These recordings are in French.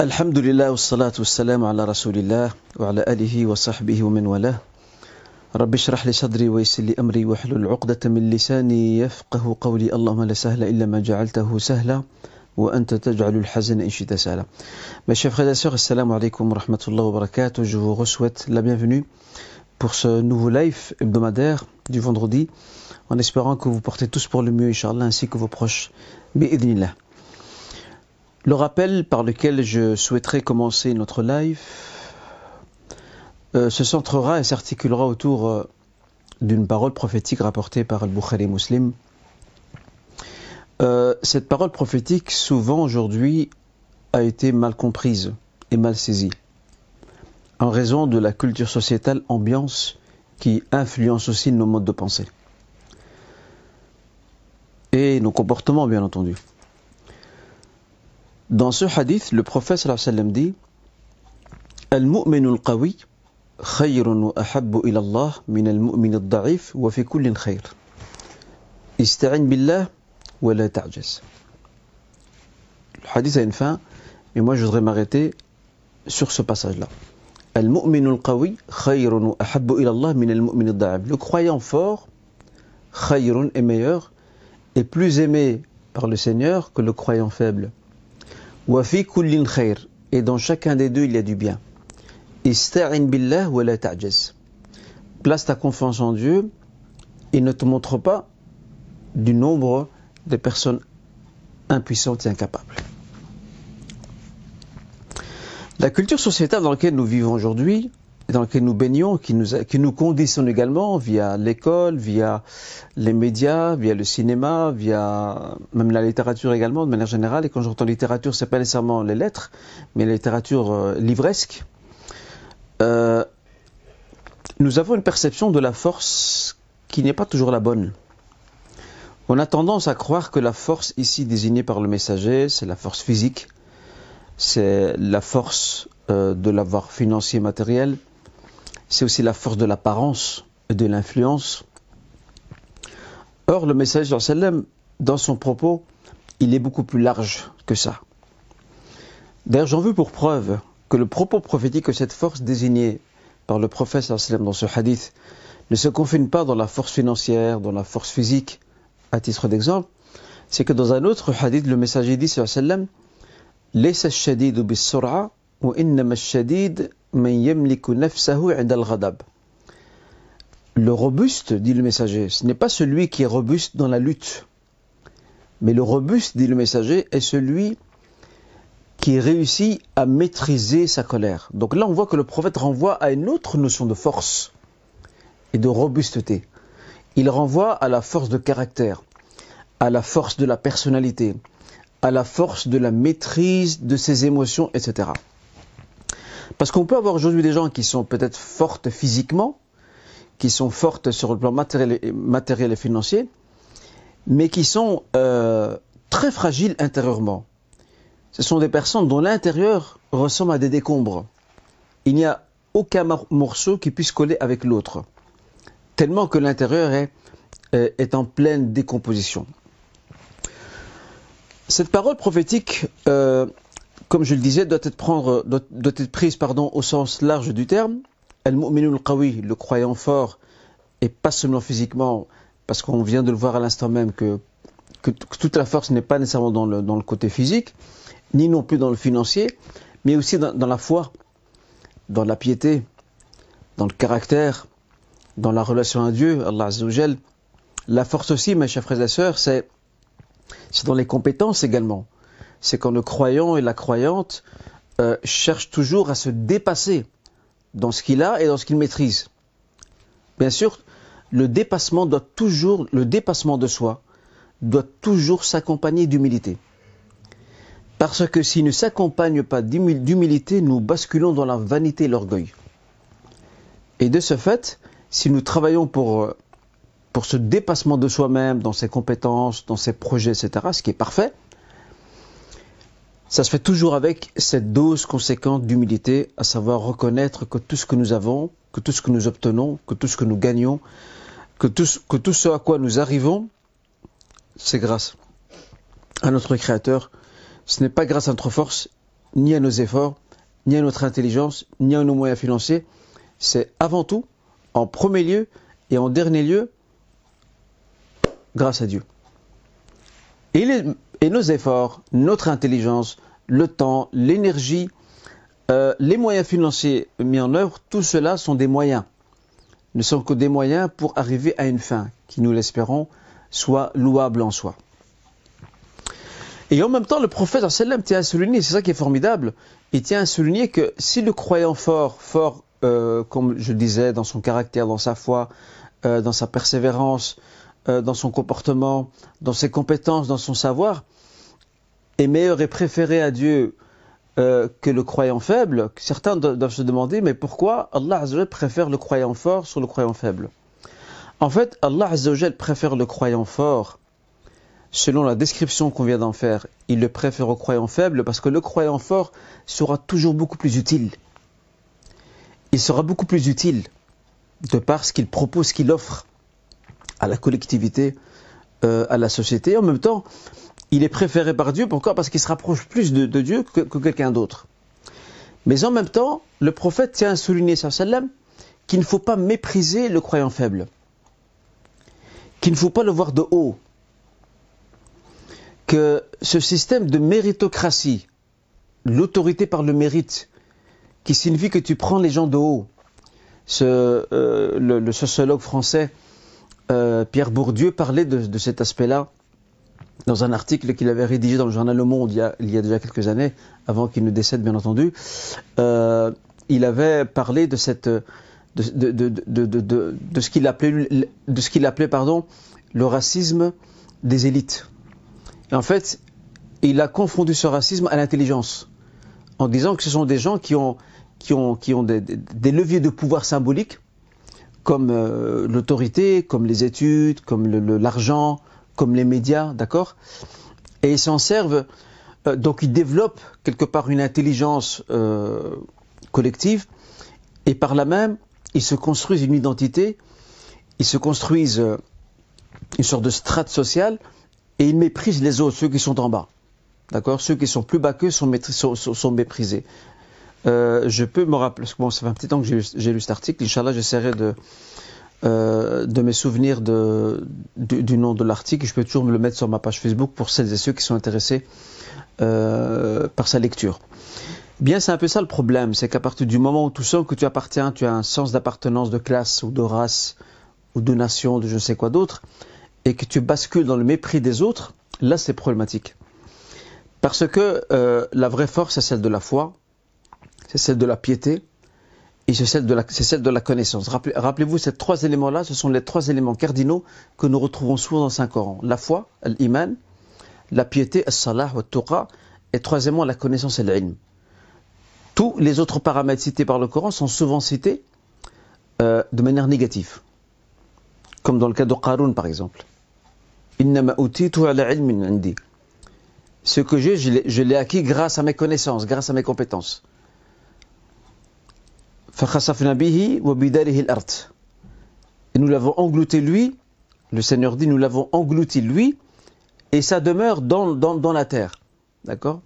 الحمد لله والصلاة والسلام على رسول الله وعلى آله وصحبه ومن والاه رب اشرح لي صدري ويسر لي أمري واحلل عقدة من لساني يفقه قولي اللهم لا سهل إلا ما جعلته سهلا وأنت تجعل الحزن إن شئت سهلا ما شيف السلام عليكم ورحمة الله وبركاته جو غسوت لا la bienvenue pour ce nouveau live hebdomadaire du vendredi en espérant que vous portez tous pour le mieux Inch'Allah ainsi que vos proches بإذن الله Le rappel par lequel je souhaiterais commencer notre live euh, se centrera et s'articulera autour euh, d'une parole prophétique rapportée par Al-Bukhari Muslim. Euh, cette parole prophétique, souvent aujourd'hui, a été mal comprise et mal saisie, en raison de la culture sociétale ambiance qui influence aussi nos modes de pensée. Et nos comportements, bien entendu. Dans ce hadith, le prophète sallallahu sallam dit Al-mu'minu al-qawi khayrun wa ahabbu ila Allah min al-mu'min al-da'if wa fi kullin khayr. Ista'in billah wa la ta'jaz. Le hadith a une fin, mais moi je voudrais m'arrêter sur ce passage-là. Al-mu'minu al-qawi khayrun wa ahabbu ila Allah min al-mu'min al-da'if. Le croyant fort, khayrun est meilleur, est plus aimé par le Seigneur que le croyant faible. Et dans chacun des deux, il y a du bien. Place ta confiance en Dieu et ne te montre pas du nombre de personnes impuissantes et incapables. La culture sociétale dans laquelle nous vivons aujourd'hui dans lequel nous baignons, qui nous, qui nous également via l'école, via les médias, via le cinéma, via même la littérature également, de manière générale. Et quand j'entends littérature, c'est pas nécessairement les lettres, mais la littérature euh, livresque. Euh, nous avons une perception de la force qui n'est pas toujours la bonne. On a tendance à croire que la force ici désignée par le messager, c'est la force physique, c'est la force euh, de l'avoir financier matériel, c'est aussi la force de l'apparence et de l'influence. Or, le message sallam, dans son propos, il est beaucoup plus large que ça. D'ailleurs, j'en veux pour preuve que le propos prophétique que cette force désignée par le prophète sallam, dans ce hadith ne se confine pas dans la force financière, dans la force physique, à titre d'exemple, c'est que dans un autre hadith, le messager dit sallam, « Laisse le robuste, dit le messager, ce n'est pas celui qui est robuste dans la lutte, mais le robuste, dit le messager, est celui qui réussit à maîtriser sa colère. Donc là, on voit que le prophète renvoie à une autre notion de force et de robusteté. Il renvoie à la force de caractère, à la force de la personnalité, à la force de la maîtrise de ses émotions, etc. Parce qu'on peut avoir aujourd'hui des gens qui sont peut-être fortes physiquement, qui sont fortes sur le plan matériel et, financier, mais qui sont euh, très fragiles intérieurement. Ce sont des personnes dont l'intérieur ressemble à des décombres. Il n'y a aucun morceau qui puisse coller avec l'autre, tellement que l'intérieur est, en pleine décomposition. Cette parole prophétique euh, comme je le disais, doit être, prendre, doit, être prise pardon, au sens large du terme. Al-mu'minul le croyant fort, et pas seulement physiquement, parce qu'on vient de le voir à l'instant même que, toute la force n'est pas nécessairement dans le, côté physique, ni non plus dans le financier, mais aussi dans, dans la foi, dans la piété, dans le caractère, dans la relation à Dieu, Allah Azzawajal. La force aussi, mes chers frères et sœurs, c'est dans les compétences également c'est quand le croyant et la croyante euh, cherchent toujours à se dépasser dans ce qu'il a et dans ce qu'il maîtrise. Bien sûr, le dépassement doit toujours, le dépassement de soi doit toujours s'accompagner d'humilité. Parce que s'il ne s'accompagne pas d'humilité, nous basculons dans la vanité et l'orgueil. Et de ce fait, si nous travaillons pour, euh, pour ce dépassement de soi-même, dans ses compétences, dans ses projets, etc., ce qui est parfait, ça se fait toujours avec cette dose conséquente d'humilité, à savoir reconnaître que tout ce que nous avons, que tout ce que nous obtenons, que tout ce que nous gagnons, que tout, ce à quoi nous arrivons, c'est grâce à notre Créateur. Ce n'est pas grâce à notre force ni à nos efforts, ni à notre intelligence, ni à nos moyens financiers. C'est avant tout, en premier lieu et en dernier lieu, grâce à Dieu. Et, nos efforts, notre intelligence, le temps, l'énergie, euh, les moyens financiers mis en œuvre, tout cela sont des moyens. Ne sont que des moyens pour arriver à une fin qui, nous l'espérons, soit louable en soi. Et en même temps, le prophète sallam tient à souligner, c'est ça qui est formidable, il tient à souligner que si le croyant fort, fort, euh, comme je disais, dans son caractère, dans sa foi, euh, dans sa persévérance, euh, dans son comportement, dans ses compétences, dans son savoir, est meilleur et préféré à Dieu que le croyant faible, certains doivent se demander, mais pourquoi Allah préfère le croyant fort sur le croyant faible? En fait, Allah préfère le croyant fort selon la description qu'on vient d'en faire, il le préfère au croyant faible parce que le croyant fort sera toujours beaucoup plus utile. Il sera beaucoup plus utile de par ce qu'il propose, ce qu'il offre à la collectivité, euh, à la société. En même temps, il est préféré par Dieu. Pourquoi? Parce qu'il se rapproche plus de, Dieu que, quelqu'un d'autre. Mais en même temps, le prophète tient à souligner sallam qu'il ne faut pas mépriser le croyant faible, qu'il ne faut pas le voir de haut, que ce système de méritocratie, l'autorité par le mérite, qui signifie que tu prends les gens de haut, ce, euh, le, sociologue français euh, Pierre Bourdieu parlait de, cet aspect-là dans un article qu'il avait rédigé dans le journal Le Monde il y a, déjà quelques années, avant qu'il ne décède bien entendu. Euh, il avait parlé de ce qu'il appelait pardon le racisme des élites en fait, il a confondu ce racisme à l'intelligence, en disant que ce sont des gens qui ont, ont des, leviers de pouvoir symboliques, comme euh, l'autorité, comme les études, comme l'argent, comme les médias, d'accord? Et ils s'en servent, euh, donc ils développent quelque part une intelligence euh, collective, et par là même, ils se construisent une identité, ils se construisent une sorte de strate sociale, et ils méprisent les autres, ceux qui sont en bas. D'accord? Ceux qui sont plus bas qu'eux sont, sont, méprisés. Euh, je peux me rappeler, parce que bon, ça fait un petit temps que j'ai lu cet article, Inch'Allah, j'essaierai de, euh, de me souvenir de, du, nom de l'article. Je peux toujours me le mettre sur ma page Facebook pour celles et ceux qui sont intéressés euh, par sa lecture. Bien, c'est un peu ça le problème, c'est qu'à partir du moment où tu sens que tu appartiens, tu as un sens d'appartenance de classe ou de race ou de nation, de je sais quoi d'autre, et que tu bascules dans le mépris des autres, là c'est problématique. Parce que euh, la vraie force, c'est celle de la foi, c'est celle de la piété, et c'est celle de la, connaissance. Rappelez-vous, ces trois éléments-là, ce sont les trois éléments cardinaux que nous retrouvons souvent dans Saint-Coran. La foi, l'iman, la piété, as-salah, wa et troisièmement, la connaissance et l'ilm. Tous les autres paramètres cités par le Coran sont souvent cités euh, de manière négative. Comme dans le cas de Qarun, par exemple. Ce que j'ai, je l'ai acquis grâce à mes connaissances, grâce à mes compétences. Et nous l'avons englouti lui, le Seigneur dit, nous l'avons englouti lui, et ça demeure dans, dans, la terre. D'accord?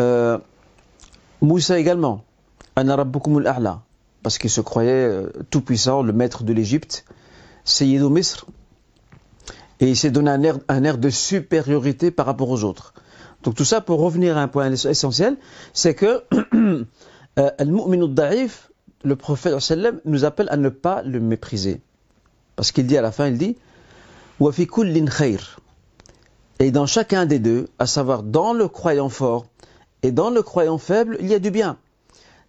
Euh, Moussa également, parce qu'il se croyait euh, tout puissant, le maître de l'Égypte, Sayyidou Misr, et il s'est donné un air, un air, de supériorité par rapport aux autres. Donc tout ça pour revenir à un point essentiel, c'est que euh, le prophète nous appelle à ne pas le mépriser. Parce qu'il dit à la fin, il dit Et dans chacun des deux, à savoir dans le croyant fort et dans le croyant faible, il y a du bien.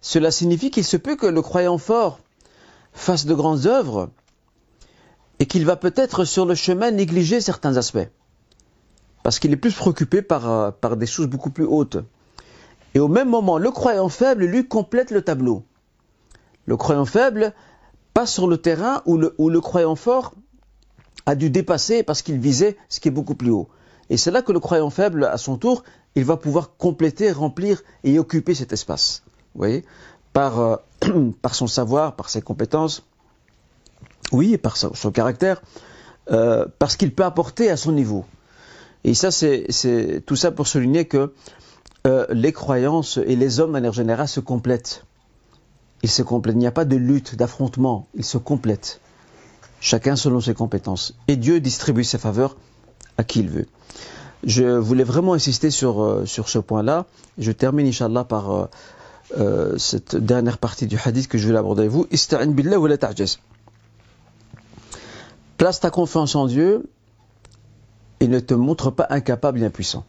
Cela signifie qu'il se peut que le croyant fort fasse de grandes œuvres, et qu'il va peut-être sur le chemin négliger certains aspects. Parce qu'il est plus préoccupé par, euh, par des choses beaucoup plus hautes. Et au même moment, le croyant faible, lui, complète le tableau. Le croyant faible passe sur le terrain où le, croyant fort a dû dépasser parce qu'il visait ce qui est beaucoup plus haut. Et c'est là que le croyant faible, à son tour, il va pouvoir compléter, remplir et occuper cet espace. Vous voyez? Par, euh, par son savoir, par ses compétences, oui, par son, caractère, euh, parce qu'il peut apporter à son niveau. Et ça, c'est tout ça pour souligner que euh, les croyances et les hommes, de manière générale, se complètent. Ils se complètent. Il n'y a pas de lutte, d'affrontement. Ils se complètent. Chacun selon ses compétences. Et Dieu distribue ses faveurs à qui il veut. Je voulais vraiment insister sur, euh, ce point-là. Je termine, Inch'Allah, par euh, cette dernière partie du hadith que je vais aborder avec vous. Ista'in billah la. Place ta confiance en Dieu et ne te montre pas incapable et impuissant.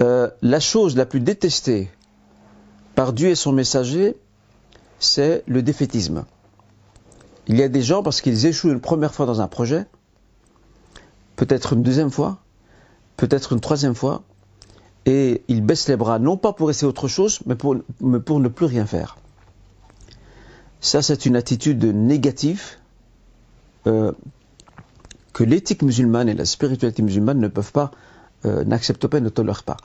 Euh, la chose la plus détestée par Dieu et son messager, c'est le défaitisme. Il y a des gens, parce qu'ils échouent une première fois dans un projet, peut-être une deuxième fois, peut-être une troisième fois, et ils baissent les bras, non pas pour essayer autre chose, mais pour, ne plus rien faire. Ça, c'est une attitude négative euh, que l'éthique musulmane et la spiritualité musulmane ne peuvent pas, euh, n'acceptent pas et ne tolèrent pas.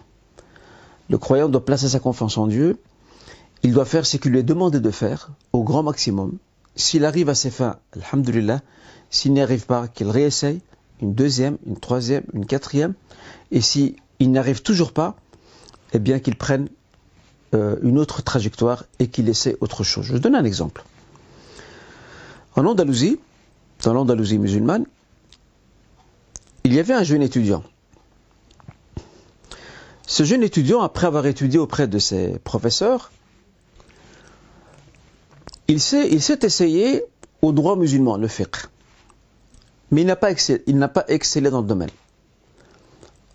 Le croyant doit placer sa confiance en Dieu, il doit faire ce qu'il lui est demandé de faire au grand maximum. S'il arrive à ses fins, alhamdulillah, s'il n'y arrive pas, qu'il réessaye, une deuxième, une troisième, une quatrième, et s'il n'arrive toujours pas, eh bien qu'il prenne euh, une autre trajectoire et qu'il essaie autre chose. Je donne un exemple. En Andalousie, dans l'Andalousie musulmane, il y avait un jeune étudiant. Ce jeune étudiant, après avoir étudié auprès de ses professeurs, il s'est, essayé au droit musulman, le fiqh. Mais il n'a pas excellé, il n'a pas excellé dans le domaine.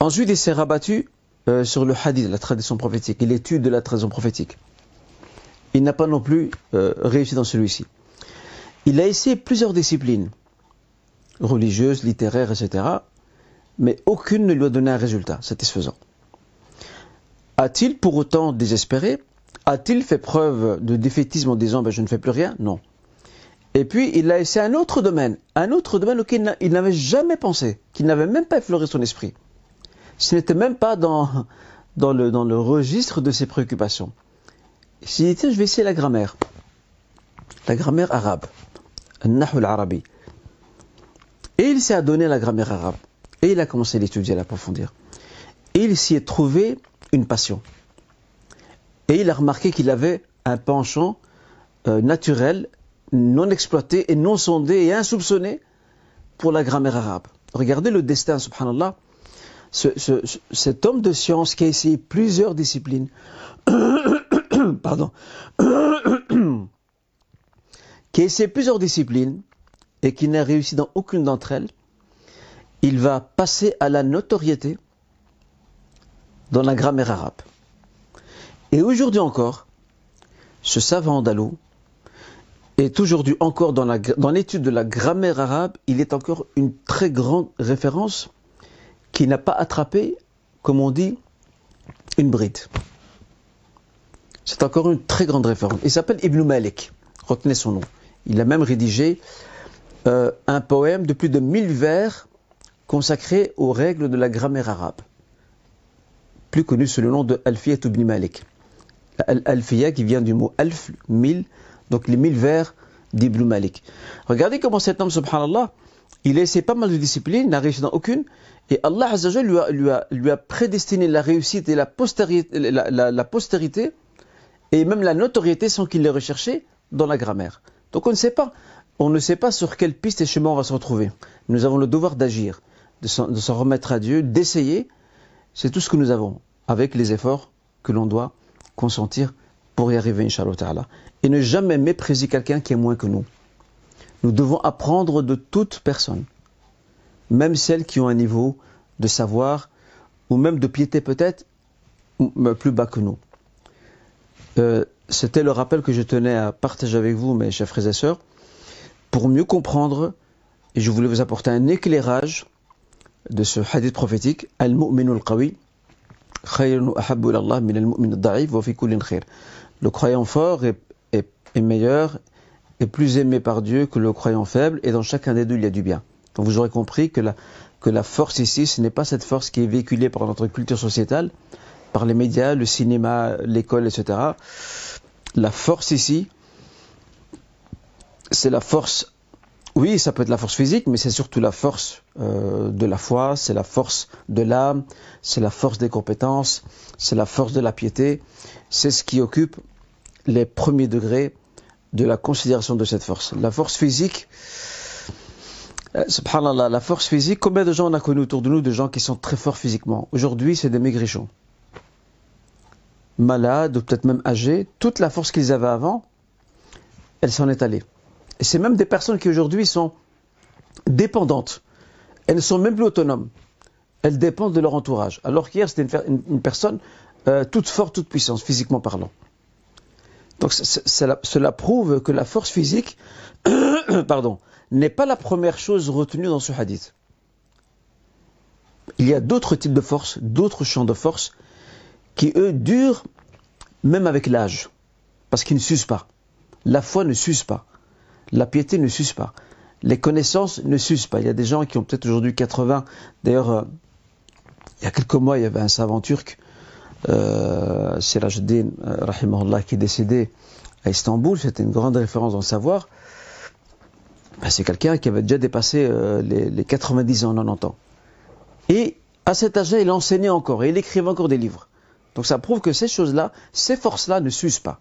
Ensuite, il s'est rabattu euh, sur le hadith, la tradition prophétique, et l'étude de la tradition prophétique. Il n'a pas non plus euh, réussi dans celui-ci. Il a essayé plusieurs disciplines, religieuses, littéraires, etc., mais aucune ne lui a donné un résultat satisfaisant. A-t-il pour autant désespéré? A-t-il fait preuve de défaitisme en disant ben, je ne fais plus rien? Non. Et puis il a essayé un autre domaine, un autre domaine auquel il n'avait jamais pensé, qu'il n'avait même pas effleuré son esprit. Ce n'était même pas dans, le, dans le registre de ses préoccupations. Il s'est dit je vais essayer la grammaire. La grammaire arabe. Al arabi. Et il s'est adonné à la grammaire arabe. Et il a commencé à l'étudier, à l'approfondir. Et il s'y est trouvé une passion. Et il a remarqué qu'il avait un penchant euh, naturel, non exploité et non sondé et insoupçonné pour la grammaire arabe. Regardez le destin, subhanallah. cet homme de science qui a essayé plusieurs disciplines, pardon, qui a essayé plusieurs disciplines et qui n'a réussi dans aucune d'entre elles, il va passer à la notoriété dans la grammaire arabe. Et aujourd'hui encore, ce savant andalou est aujourd'hui encore dans l'étude de la grammaire arabe, il est encore une très grande référence qui n'a pas attrapé, comme on dit, une bride. C'est encore une très grande référence. Il s'appelle Ibn Malik. Retenez son nom. Il a même rédigé euh, un poème de plus de 1000 vers consacré aux règles de la grammaire arabe, plus connu sous le nom de Alfiyat ibn Malik. Alfiya qui vient du mot alf, mille, donc les mille vers d'Ibn Malik. Regardez comment cet homme, subhanallah, il a essayé pas mal de disciplines, n'a réussi dans aucune, et Allah lui a, lui, a, lui a prédestiné la réussite et la postérité, la, postérité, et même la notoriété sans qu'il l'ait recherché dans la grammaire. Donc on ne sait pas, on ne sait pas sur quelle piste et chemin on va se retrouver. Nous avons le devoir d'agir de s'en remettre à Dieu, d'essayer, c'est tout ce que nous avons, avec les efforts que l'on doit consentir pour y arriver, Inch'Allah Et ne jamais mépriser quelqu'un qui est moins que nous. Nous devons apprendre de toute personne, même celles qui ont un niveau de savoir, ou même de piété peut-être, plus bas que nous. Euh, c'était le rappel que je tenais à partager avec vous, mes chers frères et sœurs, pour mieux comprendre, et je voulais vous apporter un éclairage de ce hadith prophétique. Le croyant fort est, est, meilleur et plus aimé par Dieu que le croyant faible et dans chacun des deux il y a du bien. Donc vous aurez compris que la, que la force ici ce n'est pas cette force qui est véhiculée par notre culture sociétale, par les médias, le cinéma, l'école, etc. La force ici, c'est la force Oui, ça peut être la force physique, mais c'est surtout la force euh, de la foi, c'est la force de l'âme, c'est la force des compétences, c'est la force de la piété. C'est ce qui occupe les premiers degrés de la considération de cette force. La force physique, euh, subhanallah, la force physique, combien de gens on a connu autour de nous de gens qui sont très forts physiquement? Aujourd'hui, c'est des maigrichons. Malades ou peut-être même âgés, toute la force qu'ils avaient avant, elle s'en est allée. Et c'est même des personnes qui aujourd'hui sont dépendantes. Elles ne sont même plus autonomes. Elles dépendent de leur entourage. Alors qu'hier, c'était une, personne euh, toute forte, toute puissance, physiquement parlant. Donc cela prouve que la force physique, pardon, n'est pas la première chose retenue dans ce hadith. Il y a d'autres types de force, d'autres champs de force, qui eux durent même avec l'âge, parce qu'ils ne s'usent pas. La foi ne s'use pas. La piété ne s'use pas. Les connaissances ne s'usent pas. Il y a des gens qui ont peut-être aujourd'hui 80. D'ailleurs, euh, il y a quelques mois, il y avait un savant turc, euh, Sirajuddin, euh, qui est décédé à Istanbul. C'était une grande référence dans le savoir. Ben, c'est quelqu'un qui avait déjà dépassé euh, les, les, 90 ans, 90 ans. Et à cet âge-là, il enseignait encore et il écrivait encore des livres. Donc ça prouve que ces choses-là, ces forces-là ne s'usent pas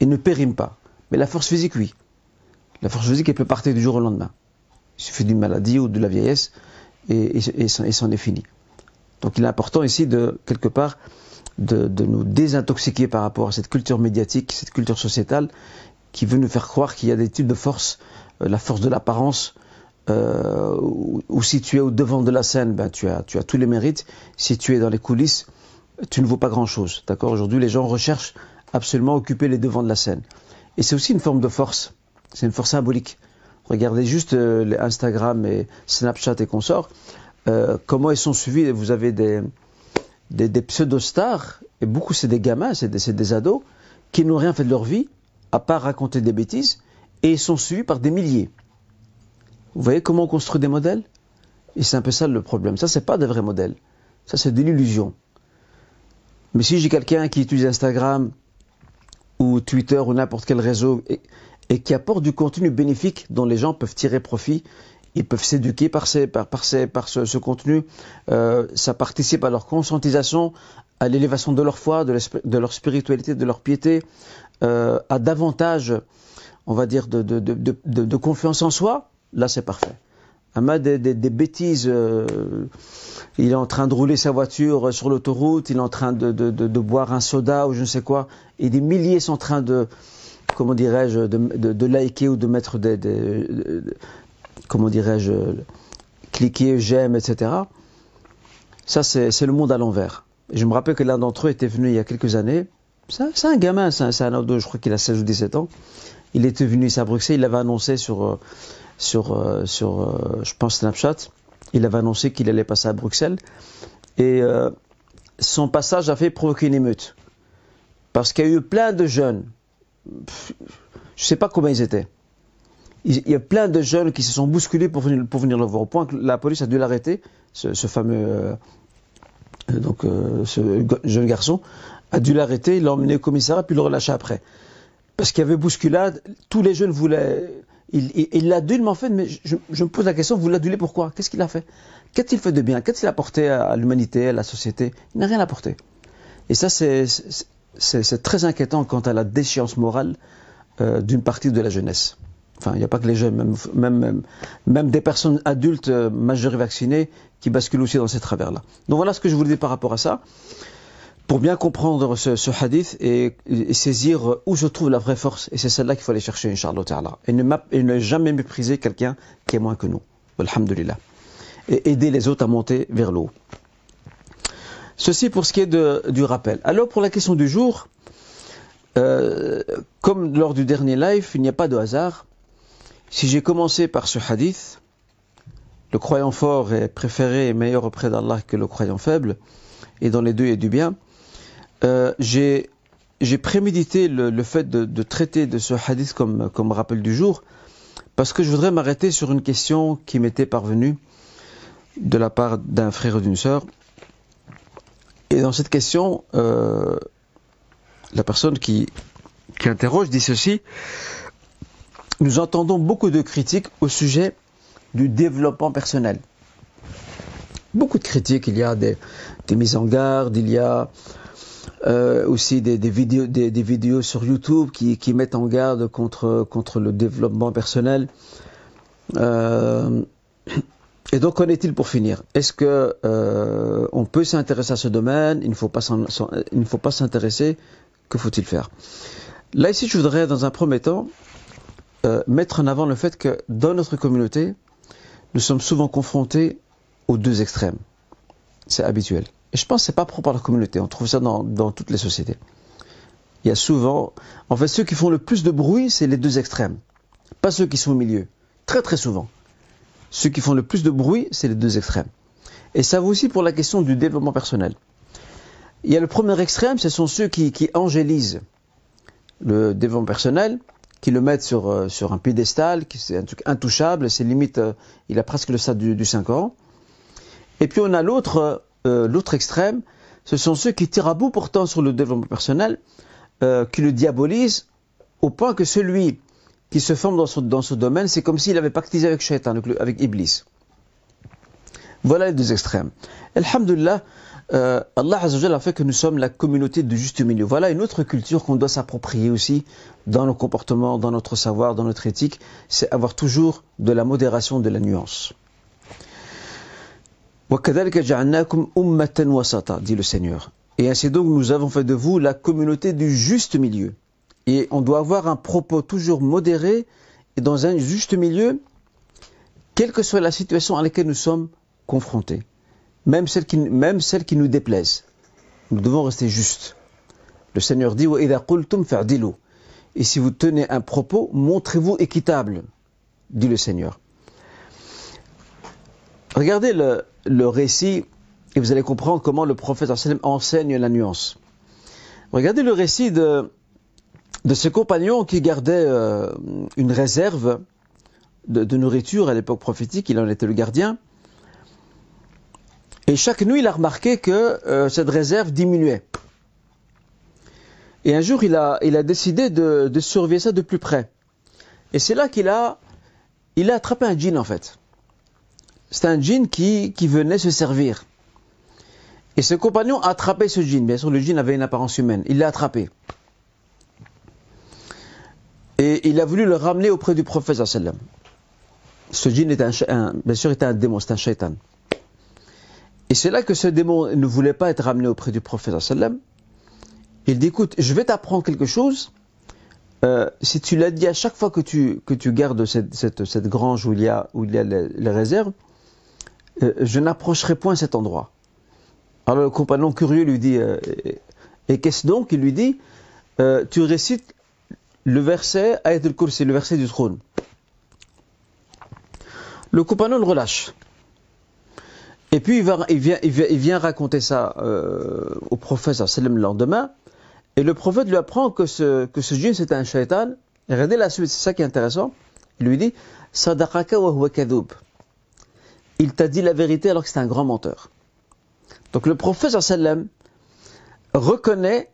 et ne périment pas. Mais la force physique, oui. La force physique, elle peut partir du jour au lendemain. Il suffit d'une maladie ou de la vieillesse et, c'en est fini. Donc il est important ici de, quelque part, de, nous désintoxiquer par rapport à cette culture médiatique, cette culture sociétale qui veut nous faire croire qu'il y a des types de forces, euh, la force de l'apparence, euh, ou, si tu es au devant de la scène, ben, tu, as, tous les mérites. Si tu es dans les coulisses, tu ne vaux pas grand-chose. D'accord? Aujourd'hui, les gens recherchent absolument occuper les devants de la scène. Et c'est aussi une forme de force. C'est une force symbolique. Regardez juste euh, Instagram et Snapchat et consorts. Euh, comment ils sont suivis Vous avez des, pseudo-stars, et beaucoup c'est des gamins, c'est des, ados, qui n'ont rien fait de leur vie, à part raconter des bêtises, et ils sont suivis par des milliers. Vous voyez comment on construit des modèles? Et c'est un peu ça le problème. Ça, c'est pas des vrais modèles. Ça, c'est de l'illusion. Mais si j'ai quelqu'un qui utilise Instagram ou Twitter ou n'importe quel réseau qui apporte du contenu bénéfique dont les gens peuvent tirer profit, ils peuvent s'éduquer par, par, par, par ce, contenu, euh, ça participe à leur conscientisation, à l'élévation de leur foi, de, leur spiritualité, de leur piété, euh, à davantage, on va dire, de, de, de confiance en soi, là c'est parfait. Un des, des, bêtises. Euh, il est en train de rouler sa voiture sur l'autoroute, il est en train de, de, de, boire un soda ou je ne sais quoi, et des milliers sont en train de, comment dirais-je, de, liker ou de mettre des, comment dirais-je, cliquer, j'aime, etc. Ça, c'est le monde à l'envers. Je me rappelle que l'un d'entre eux était venu il y a quelques années. C'est un gamin, c'est un, ado, je crois qu'il a 16 ou 17 ans. Il était venu ici à Bruxelles, il l'avait annoncé sur, euh, sur, euh, sur euh, je pense, Snapchat. Il avait annoncé qu'il allait passer à Bruxelles. Et son passage a fait provoquer une émeute. Parce qu'il y a eu plein de jeunes. Je ne sais pas combien ils étaient. Il y a plein de jeunes qui se sont bousculés pour venir, le voir. Au point que la police a dû l'arrêter, ce, fameux. donc, ce jeune garçon a dû l'arrêter, l'a emmené au commissariat, puis le relâcher après. Parce qu'il y avait bousculade, tous les jeunes voulaient il l'adule, mais en fait, mais je, me pose la question, vous l'adulez pourquoi? Qu'est-ce qu'il a fait? Qu'a-t-il fait de bien? Qu'a-t-il apporté à l'humanité, à la société? Il n'a rien apporté. Et ça, c'est très inquiétant quant à la déchéance morale euh, d'une partie de la jeunesse. Enfin, il n'y a pas que les jeunes, même, même, même, des personnes adultes euh, majeures vaccinées qui basculent aussi dans ces travers-là. Donc voilà ce que je voulais dire par rapport à ça pour bien comprendre ce, hadith et, saisir où se trouve la vraie force. Et c'est celle-là qu'il faut aller chercher, Inch'Allah. Et ne, et ne jamais mépriser quelqu'un qui est moins que nous. Alhamdulillah. Et aider les autres à monter vers l'eau. Ceci pour ce qui est du rappel. Alors pour la question du jour, euh, comme lors du dernier live, il n'y a pas de hasard. Si j'ai commencé par ce hadith, le croyant fort est préféré et meilleur auprès d'Allah que le croyant faible, et dans les deux il y a du bien, euh, j'ai prémédité le, fait de, traiter de ce hadith comme, comme rappel du jour, parce que je voudrais m'arrêter sur une question qui m'était parvenue de la part d'un frère ou d'une sœur. Et dans cette question, euh, la personne qui, qui interroge dit ceci nous entendons beaucoup de critiques au sujet du développement personnel. Beaucoup de critiques, il y a des, mises en garde, il y a euh, aussi des, vidéos, des, vidéos sur YouTube qui, mettent en garde contre, contre le développement personnel. Euh, et donc, qu'en est-il pour finir? Est-ce que euh, on peut s'intéresser à ce domaine? Il ne faut pas s'intéresser. Que faut-il faire? Là ici, je voudrais, dans un premier temps, mettre en avant le fait que dans notre communauté, nous sommes souvent confrontés aux deux extrêmes. C'est habituel. Et je pense que c'est pas propre à la communauté. On trouve ça dans, toutes les sociétés. Il y a souvent, en fait, ceux qui font le plus de bruit, c'est les deux extrêmes. Pas ceux qui sont au milieu. Très très souvent. Ceux qui font le plus de bruit, c'est les deux extrêmes. Et ça vaut aussi pour la question du développement personnel. Il y a le premier extrême, ce sont ceux qui, qui angélisent le développement personnel, qui le mettent sur, euh, sur un piédestal, qui c'est un truc intouchable, c'est limite, euh, il a presque le stade du, du 5 ans. Et puis on a l'autre euh, l'autre extrême, ce sont ceux qui tirent à bout pourtant sur le développement personnel, qui le diabolisent au point que celui qui se forme dans ce, domaine, c'est comme s'il avait pactisé avec Shaitan, avec Iblis. Voilà les deux extrêmes. Alhamdulillah, euh, Allah a fait que nous sommes la communauté du juste milieu. Voilà une autre culture qu'on doit s'approprier aussi dans nos comportements, dans notre savoir, dans notre éthique, c'est avoir toujours de la modération, de la nuance. dit le Seigneur. Et ainsi donc nous avons fait de vous la communauté du juste milieu. Et on doit avoir un propos toujours modéré et dans un juste milieu, quelle que soit la situation à laquelle nous sommes confrontés même celles qui, même celles qui nous déplaisent. Nous devons rester justes. Le Seigneur dit Et si vous tenez un propos, montrez-vous équitable, dit le Seigneur. Regardez le, le, récit et vous allez comprendre comment le prophète enseigne la nuance. Regardez le récit de, de ce compagnon qui gardait euh, une réserve de, nourriture à l'époque prophétique, il en était le gardien. Et chaque nuit, il a remarqué que euh, cette réserve diminuait. Et un jour, il a, décidé de, surveiller ça de plus près. Et c'est là qu'il a, attrapé un djinn en fait. C'est un djinn qui, venait se servir. Et ce compagnon a attrapé ce djinn. Bien sûr, le djinn avait une apparence humaine. Il l'a attrapé. Et il a voulu le ramener auprès du prophète sallam. Ce djinn était un, bien sûr, était un démon, c'était un shaitan. Et c'est là que ce démon ne voulait pas être ramené auprès du prophète sallam. Il dit, écoute, je vais t'apprendre quelque chose. Euh, si tu l'as dit à chaque fois que tu, que tu gardes cette, cette, cette grange où il y a, où il y a les, réserves, euh, je n'approcherai point cet endroit. Alors le compagnon curieux lui dit, euh, et qu'est-ce donc? Il lui dit, tu récites le verset Ayat le verset du trône. Le compagnon le relâche. Et puis il, vient, raconter ça euh, au prophète sallam le lendemain, et le prophète lui apprend que ce, que ce un shaitan. Et regardez la suite, c'est ça qui est intéressant. Il lui dit Sadaqaka wa huwa Il t'a dit la vérité alors que c'est un grand menteur. Donc le prophète sallam reconnaît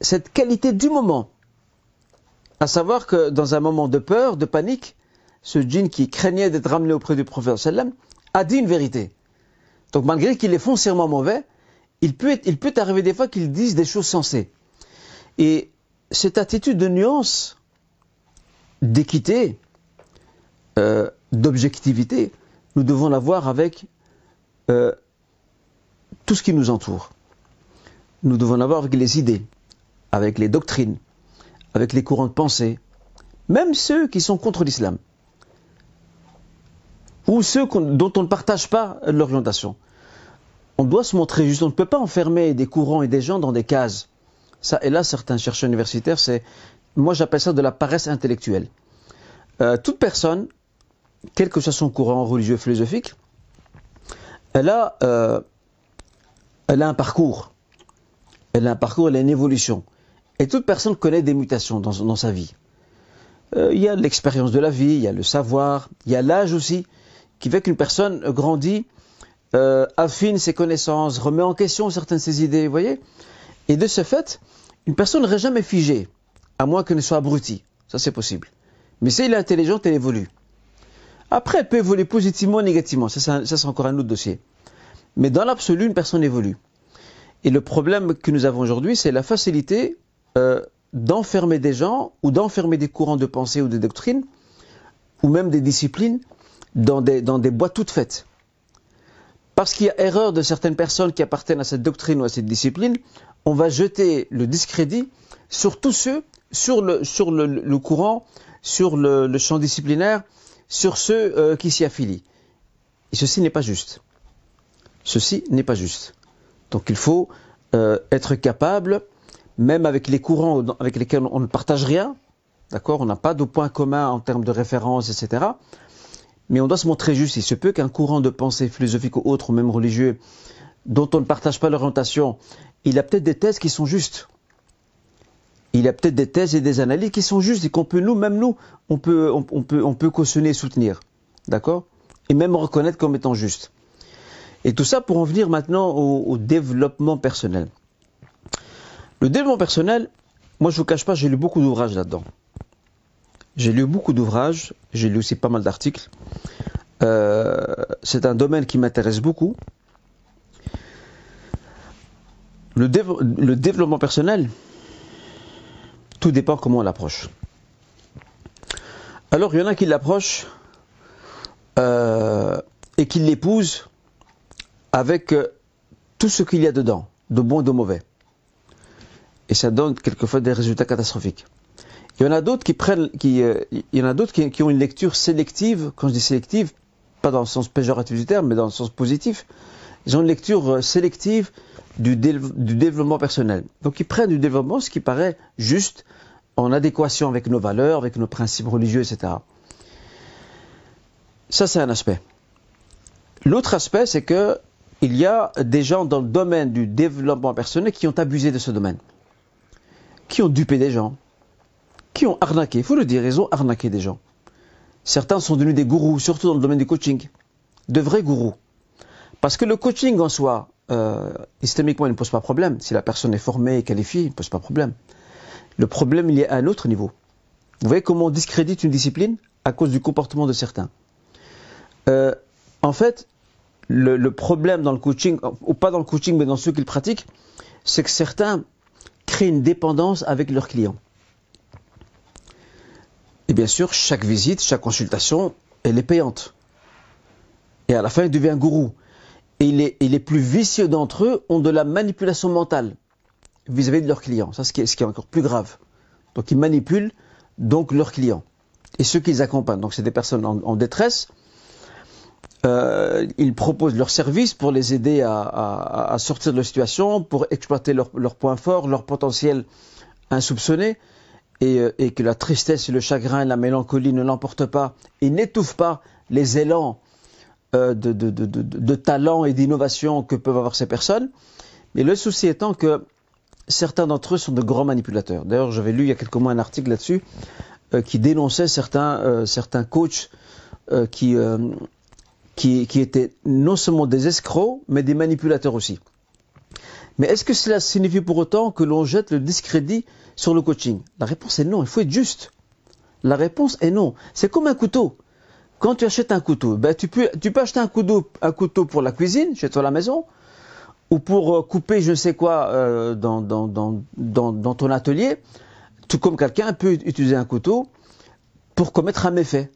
cette qualité du moment. À savoir que dans un moment de peur, de panique, ce djinn qui craignait d'être ramené auprès du prophète a dit une vérité. Donc malgré qu'il est foncièrement mauvais, il peut, il peut arriver des fois qu'il dise des choses sensées. Et cette attitude de nuance, d'équité, euh, d'objectivité, nous devons l'avoir avec euh, tout ce qui nous entoure. Nous devons l'avoir avec les idées, avec les doctrines, avec les courants de pensée, même ceux qui sont contre l'islam ou ceux dont on ne partage pas l'orientation. On doit se montrer juste, on ne peut pas enfermer des courants et des gens dans des cases. Ça, et là, certains chercheurs universitaires, c'est, moi j'appelle ça de la paresse intellectuelle. Euh, toute personne, quel que soit son courant religieux, philosophique, elle a, euh, elle a un parcours. Elle a un parcours, elle a une évolution. Et toute personne connaît des mutations dans, sa vie. Euh, il y a l'expérience de la vie, il y a le savoir, il y a l'âge aussi qui fait qu'une personne grandit, euh, affine ses connaissances, remet en question certaines de ses idées, vous voyez Et de ce fait, une personne n'aurait jamais figée, à moins qu'elle ne soit abrutie. Ça, c'est possible. Mais si elle est intelligente, elle évolue. Après, elle peut évoluer positivement ou négativement. Ça, c'est encore un autre dossier. Mais dans l'absolu, une personne évolue. Et le problème que nous avons aujourd'hui, c'est la facilité euh, d'enfermer des gens ou d'enfermer des courants de pensée ou de doctrines ou même des disciplines dans des, boîtes toutes faites. Parce qu'il y a erreur de certaines personnes qui appartiennent à cette doctrine ou à cette discipline, on va jeter le discrédit sur tous ceux, sur le, sur le, courant, sur le, champ disciplinaire, sur ceux euh, qui s'y affilient. Et ceci n'est pas juste. Ceci n'est pas juste. Donc il faut euh, être capable, même avec les courants avec lesquels on ne partage rien, d'accord, on n'a pas de point commun en termes de référence, etc. Mais on doit se montrer juste. Il se peut qu'un courant de pensée philosophique ou autre, ou même religieux, dont on ne partage pas l'orientation, il a peut-être des thèses qui sont justes. Il a peut-être des thèses et des analyses qui sont justes et qu'on peut, nous, même nous, on peut, on, peut, on peut cautionner et soutenir. D'accord? Et même reconnaître comme étant juste. Et tout ça pour en venir maintenant au, développement personnel. Le développement personnel, moi je ne vous cache pas, j'ai lu beaucoup d'ouvrages là-dedans. J'ai lu beaucoup d'ouvrages, j'ai lu aussi pas mal d'articles. Euh, c'est un domaine qui m'intéresse beaucoup. Le, développement personnel, tout dépend comment on l'approche. Alors il y en a qui l'approchent euh, et qui l'épousent avec euh, tout ce qu'il y a dedans, de bon et de mauvais. Et ça donne quelquefois des résultats catastrophiques. Il y en a d'autres qui prennent, qui, euh, il y en a d'autres qui, ont une lecture sélective. Quand je dis sélective, pas dans le sens péjoratif du terme, mais dans le sens positif. Ils ont une lecture euh, sélective du, du développement personnel. Donc ils prennent du développement ce qui paraît juste, en adéquation avec nos valeurs, avec nos principes religieux, etc. Ça, c'est un aspect. L'autre aspect, c'est que il y a des gens dans le domaine du développement personnel qui ont abusé de ce domaine, qui ont dupé des gens, qui ont arnaqué, il faut le dire, ils ont arnaqué des gens. Certains sont devenus des gourous, surtout dans le domaine du coaching, de vrais gourous. Parce que le coaching en soi, euh, systémiquement, il ne pose pas problème. Si la personne est formée et qualifiée, il ne pose pas problème. Le problème, il est à un autre niveau. Vous voyez comment on discrédite une discipline à cause du comportement de certains. Euh, en fait, le, problème dans le coaching, ou pas dans le coaching, mais dans ceux qui le pratiquent, c'est que certains une dépendance avec leurs clients. Et bien sûr, chaque visite, chaque consultation, elle est payante. Et à la fin, il devient gourou. Et les, plus vicieux d'entre eux ont de la manipulation mentale vis-à-vis de leurs clients. Ça, ce qui, est, ce qui est encore plus grave. Donc, ils manipulent donc leurs clients et ceux qui les accompagnent. Donc, c'est des personnes en détresse euh, ils proposent leurs services pour les aider à, sortir de la situation, pour exploiter leurs points forts, leur potentiel insoupçonné, euh, et, que la tristesse et le chagrin, la mélancolie ne l'emportent pas et n'étouffent pas les élans euh, de, talent et d'innovation que peuvent avoir ces personnes. Mais le souci étant que certains d'entre eux sont de grands manipulateurs. D'ailleurs, j'avais lu il y a quelques mois un article là-dessus qui dénonçait certains, certains coachs qui qui, étaient non seulement des escrocs, mais des manipulateurs aussi. Mais est-ce que cela signifie pour autant que l'on jette le discrédit sur le coaching? La réponse est non, il faut être juste. La réponse est non. C'est comme un couteau. Quand tu achètes un couteau, ben tu, peux, acheter un couteau, pour la cuisine, chez toi à la maison, ou pour euh, couper je ne sais quoi euh, dans, ton atelier, tout comme quelqu'un peut utiliser un couteau pour commettre un méfait,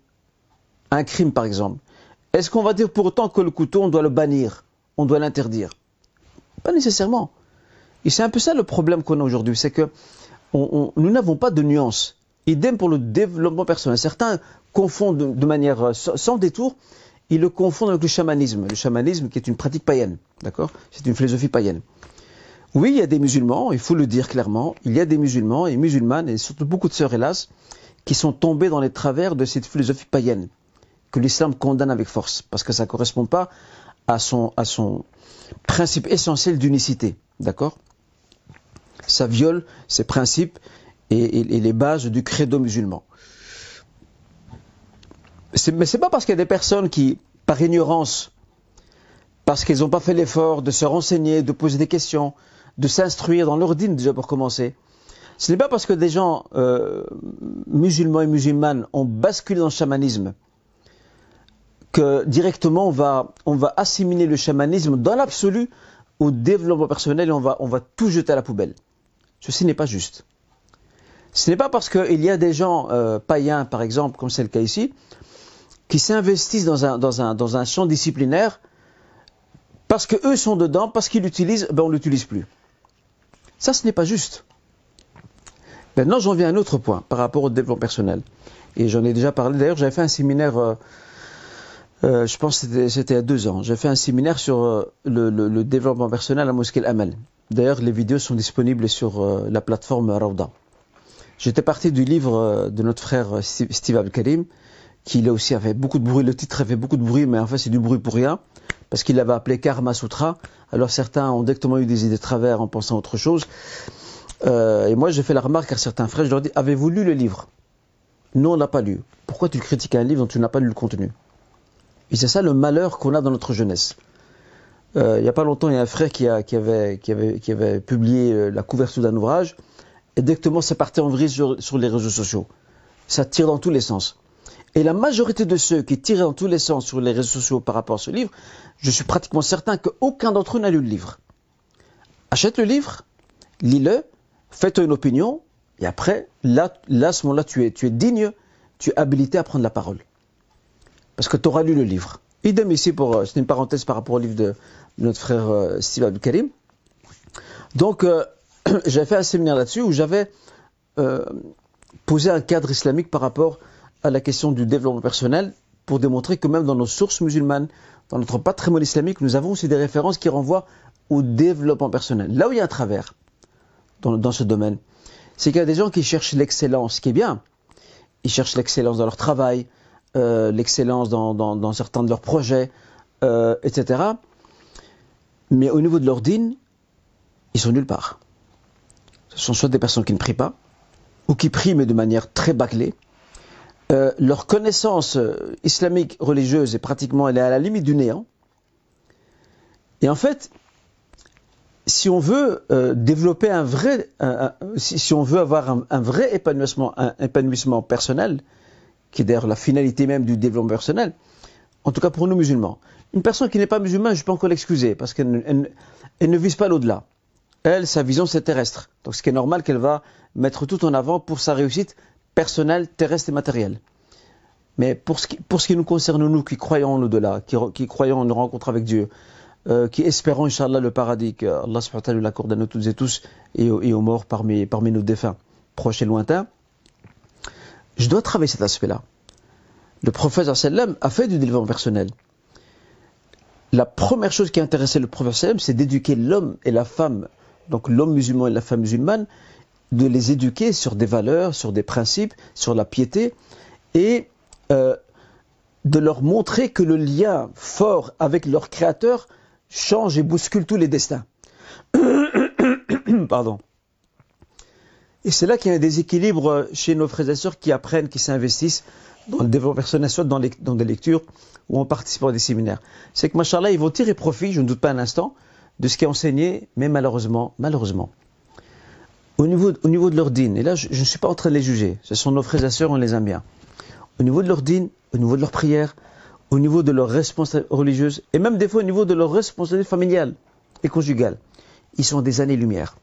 un crime par exemple. Est-ce qu'on va dire pour autant que le couteau, on doit le bannir, on doit l'interdire? Pas nécessairement. Et c'est un peu ça le problème qu'on a aujourd'hui, c'est que nous n'avons pas de nuance. Idem pour le développement personnel. Certains confondent de, manière euh, sans détour, ils le confondent avec le chamanisme. Le chamanisme qui est une pratique païenne, d'accord? C'est une philosophie païenne. Oui, il y a des musulmans, il faut le dire clairement, il y a des musulmans et musulmanes, et surtout beaucoup de sœurs, hélas, qui sont tombés dans les travers de cette philosophie païenne que l'islam condamne avec force, parce que ça ne correspond pas à son, à son principe essentiel d'unicité. D'accord? Ça viole ses principes et, les bases du credo musulman. Mais c'est pas parce qu'il y a des personnes qui, par ignorance, parce qu'ils n'ont pas fait l'effort de se renseigner, de poser des questions, de s'instruire dans leur dîne déjà pour commencer, Ce n'est pas parce que des gens euh, musulmans et musulmanes ont basculé dans le chamanisme que directement on va, assimiler le chamanisme dans l'absolu au développement personnel et on va, tout jeter à la poubelle. Ceci n'est pas juste. Ce n'est pas parce qu'il y a des gens euh, païens, par exemple, comme c'est le cas ici, qui s'investissent dans un champ disciplinaire parce qu'eux sont dedans, parce qu'ils l'utilisent, ben on ne l'utilise plus. Ça, ce n'est pas juste. Maintenant, j'en viens à un autre point par rapport au développement personnel. Et j'en ai déjà parlé. D'ailleurs, j'avais fait un séminaire, euh, euh, je pense que c'était a deux ans. J'ai fait un séminaire sur euh, le, développement personnel à mosquée Amal. D'ailleurs, les vidéos sont disponibles sur euh, la plateforme Rauda. J'étais parti du livre de notre frère Steve Abdelkarim, qui là aussi avait beaucoup de bruit. Le titre avait beaucoup de bruit, mais en fait, c'est du bruit pour rien, parce qu'il l'avait appelé Karma Sutra. Alors certains ont directement eu des idées de travers en pensant à autre chose. Et moi, j'ai fait la remarque à certains frères, je leur dis, avez-vous lu le livre? Non, on l'a pas lu. Pourquoi tu critiques un livre dont tu n'as pas lu le contenu? Et c'est ça le malheur qu'on a dans notre jeunesse. Euh, il n'y a pas longtemps, il y a un frère qui, avait, publié euh, la couverture d'un ouvrage, et directement, c'est parti en vrille sur, les réseaux sociaux. Ça tire dans tous les sens. Et la majorité de ceux qui tirent dans tous les sens sur les réseaux sociaux par rapport à ce livre, je suis pratiquement certain qu'aucun d'entre eux n'a lu le livre. Achète le livre, lis-le, fais-toi une opinion, et après, là, à ce moment-là, tu es digne, tu es habilité à prendre la parole. Parce que tu auras lu le livre. Idem ici pour, euh, c'est une parenthèse par rapport au livre de notre frère euh, Steve Abdul Karim. Donc, euh, j'avais fait un séminaire là-dessus où j'avais posé un cadre islamique par rapport à la question du développement personnel pour démontrer que même dans nos sources musulmanes, dans notre patrimoine islamique, nous avons aussi des références qui renvoient au développement personnel. Là où il y a un travers, dans, dans ce domaine. C'est qu'il y a des gens qui cherchent l'excellence, ce qui est bien. Ils cherchent l'excellence dans leur travail, euh, l'excellence dans, certains de leurs projets, euh, etc. Mais au niveau de leur dîne, ils sont nulle part. Ce sont soit des personnes qui ne prient pas, ou qui prient mais de manière très bâclée. Euh, leur connaissance islamique religieuse est pratiquement elle est à la limite du néant. Et en fait, si on veut développer un vrai, si, on veut avoir un, vrai épanouissement personnel, qui est d'ailleurs la finalité même du développement personnel, en tout cas pour nous musulmans, une personne qui n'est pas musulmane, je peux encore l'excuser parce qu'elle ne vise pas l'au-delà. Elle, sa vision c'est terrestre. Donc ce qui est normal qu'elle va mettre tout en avant pour sa réussite personnelle, terrestre et matérielle. Mais pour ce qui, nous concerne, nous qui croyons en l'au-delà, qui, qui croyons en une rencontre avec Dieu, euh, qui espérons, Inch'Allah, le paradis, que Allah subhanahu l'accorde à nous toutes et tous et, et aux morts parmi, parmi nos défunts, proches et lointains, je dois travailler cet aspect-là. Le prophète sallam a fait du développement personnel. La première chose qui a intéressé le prophète sallam, c'est d'éduquer l'homme et la femme, donc l'homme musulman et la femme musulmane, de les éduquer sur des valeurs, sur des principes, sur la piété, et euh, de leur montrer que le lien fort avec leur créateur change et bouscule tous les destins. Pardon. Et c'est là qu'il y a un déséquilibre chez nos frères et sœurs qui apprennent, qui s'investissent dans le développement personnel, soit dans des lectures ou en participant à des séminaires. C'est que, machallah, ils vont tirer profit, je ne doute pas un instant, de ce qui est enseigné, mais malheureusement, malheureusement, au niveau, au niveau de leur dîne, et là, je ne suis pas en train de les juger, ce sont nos frères et sœurs, on les aime bien. Au niveau de leur dîne, au niveau de leur prière, au niveau de leur responsabilité religieuse, et même des fois au niveau de leur responsabilité familiale et conjugale, ils sont des années-lumière.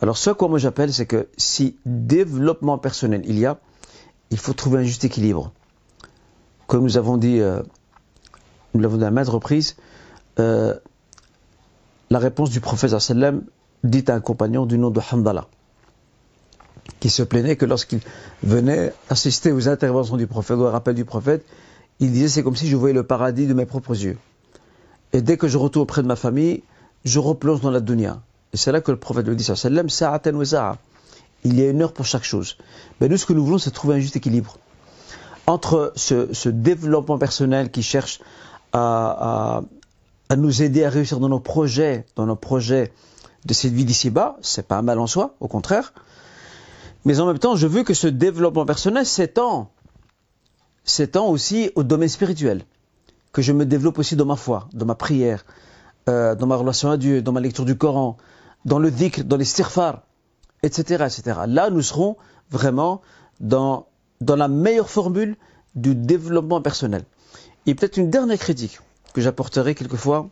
Alors ce quoi moi j'appelle, c'est que si développement personnel il y a, il faut trouver un juste équilibre. Comme nous avons dit, euh, nous l'avons dit à maintes reprises, euh, la réponse du prophète sallam dit à un compagnon du nom de Hamdallah, qui se plaignait que lorsqu'il venait assister aux interventions du prophète, au rappel du prophète, il disait c'est comme si je voyais le paradis de mes propres yeux. Et dès que je retourne auprès de ma famille, je replonge dans la dunya. Et c'est là que le prophète lui dit sallam. Il y a une heure pour chaque chose. Mais nous, ce que nous voulons, c'est trouver un juste équilibre entre ce, développement personnel qui cherche à, nous aider à réussir dans nos projets, dans nos projets de cette vie d'ici-bas, c'est pas un mal en soi, au contraire. Mais en même temps, je veux que ce développement personnel s'étend, s'étend aussi au domaine spirituel, que je me développe aussi dans ma foi, dans ma prière, euh, dans ma relation à Dieu, dans ma lecture du Coran, dans le dhikr, dans les sirfar, etc., etc. Là, nous serons vraiment dans, la meilleure formule du développement personnel. Et peut-être une dernière critique que j'apporterai quelquefois